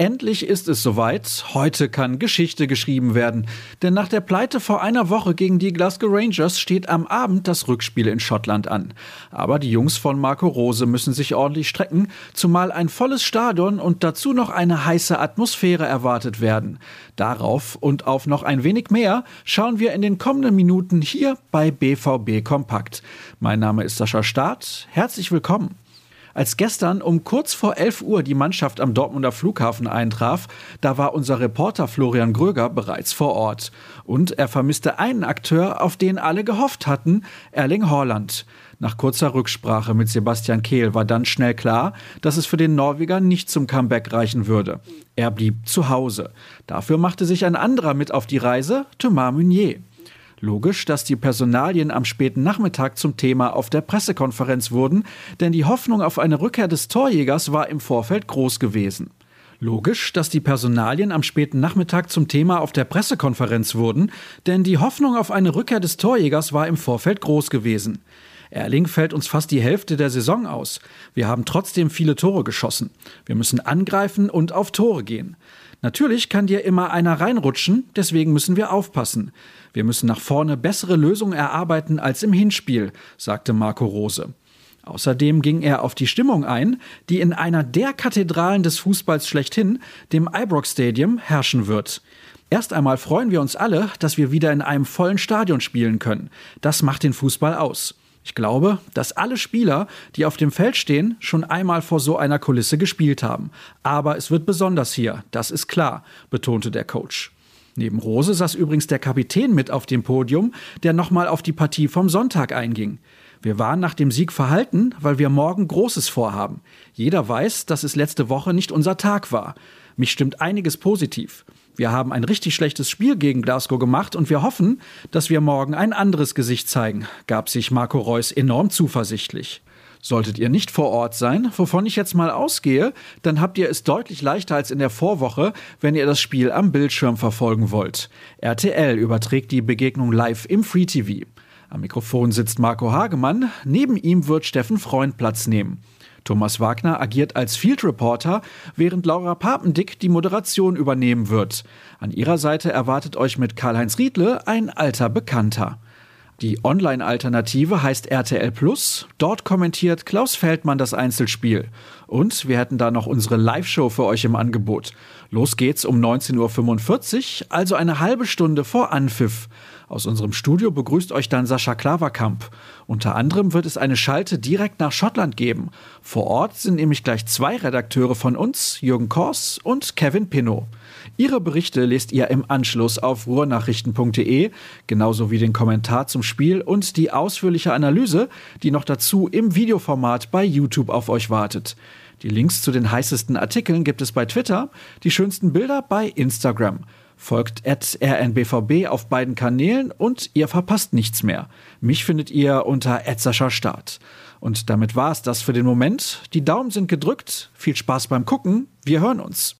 Endlich ist es soweit. Heute kann Geschichte geschrieben werden. Denn nach der Pleite vor einer Woche gegen die Glasgow Rangers steht am Abend das Rückspiel in Schottland an. Aber die Jungs von Marco Rose müssen sich ordentlich strecken, zumal ein volles Stadion und dazu noch eine heiße Atmosphäre erwartet werden. Darauf und auf noch ein wenig mehr schauen wir in den kommenden Minuten hier bei BVB Kompakt. Mein Name ist Sascha Staat. Herzlich willkommen. Als gestern um kurz vor 11 Uhr die Mannschaft am Dortmunder Flughafen eintraf, da war unser Reporter Florian Gröger bereits vor Ort. Und er vermisste einen Akteur, auf den alle gehofft hatten, Erling Haaland. Nach kurzer Rücksprache mit Sebastian Kehl war dann schnell klar, dass es für den Norweger nicht zum Comeback reichen würde. Er blieb zu Hause. Dafür machte sich ein anderer mit auf die Reise, Thomas Meunier. Logisch, dass die Personalien am späten Nachmittag zum Thema auf der Pressekonferenz wurden, denn die Hoffnung auf eine Rückkehr des Torjägers war im Vorfeld groß gewesen. Logisch, dass die Personalien am späten Nachmittag zum Thema auf der Pressekonferenz wurden, denn die Hoffnung auf eine Rückkehr des Torjägers war im Vorfeld groß gewesen. Erling fällt uns fast die Hälfte der Saison aus. Wir haben trotzdem viele Tore geschossen. Wir müssen angreifen und auf Tore gehen. Natürlich kann dir immer einer reinrutschen, deswegen müssen wir aufpassen. Wir müssen nach vorne bessere Lösungen erarbeiten als im Hinspiel, sagte Marco Rose. Außerdem ging er auf die Stimmung ein, die in einer der Kathedralen des Fußballs schlechthin, dem Ibrox Stadium, herrschen wird. Erst einmal freuen wir uns alle, dass wir wieder in einem vollen Stadion spielen können. Das macht den Fußball aus. Ich glaube, dass alle Spieler, die auf dem Feld stehen, schon einmal vor so einer Kulisse gespielt haben. Aber es wird besonders hier, das ist klar, betonte der Coach. Neben Rose saß übrigens der Kapitän mit auf dem Podium, der nochmal auf die Partie vom Sonntag einging. Wir waren nach dem Sieg verhalten, weil wir morgen Großes vorhaben. Jeder weiß, dass es letzte Woche nicht unser Tag war. Mich stimmt einiges positiv. Wir haben ein richtig schlechtes Spiel gegen Glasgow gemacht und wir hoffen, dass wir morgen ein anderes Gesicht zeigen, gab sich Marco Reus enorm zuversichtlich. Solltet ihr nicht vor Ort sein, wovon ich jetzt mal ausgehe, dann habt ihr es deutlich leichter als in der Vorwoche, wenn ihr das Spiel am Bildschirm verfolgen wollt. RTL überträgt die Begegnung live im Free TV. Am Mikrofon sitzt Marco Hagemann, neben ihm wird Steffen Freund Platz nehmen. Thomas Wagner agiert als Field Reporter, während Laura Papendick die Moderation übernehmen wird. An ihrer Seite erwartet euch mit Karl-Heinz Riedle ein alter Bekannter. Die Online-Alternative heißt RTL Plus. Dort kommentiert Klaus Feldmann das Einzelspiel. Und wir hätten da noch unsere Live-Show für euch im Angebot. Los geht's um 19.45 Uhr, also eine halbe Stunde vor Anpfiff. Aus unserem Studio begrüßt euch dann Sascha Klaverkamp. Unter anderem wird es eine Schalte direkt nach Schottland geben. Vor Ort sind nämlich gleich zwei Redakteure von uns, Jürgen Kors und Kevin Pinnow. Ihre Berichte lest ihr im Anschluss auf ruhrnachrichten.de, genauso wie den Kommentar zum Spiel und die ausführliche Analyse, die noch dazu im Videoformat bei YouTube auf euch wartet. Die Links zu den heißesten Artikeln gibt es bei Twitter, die schönsten Bilder bei Instagram. Folgt rnbvb auf beiden Kanälen und ihr verpasst nichts mehr. Mich findet ihr unter Start. Und damit war's das für den Moment. Die Daumen sind gedrückt. Viel Spaß beim Gucken. Wir hören uns.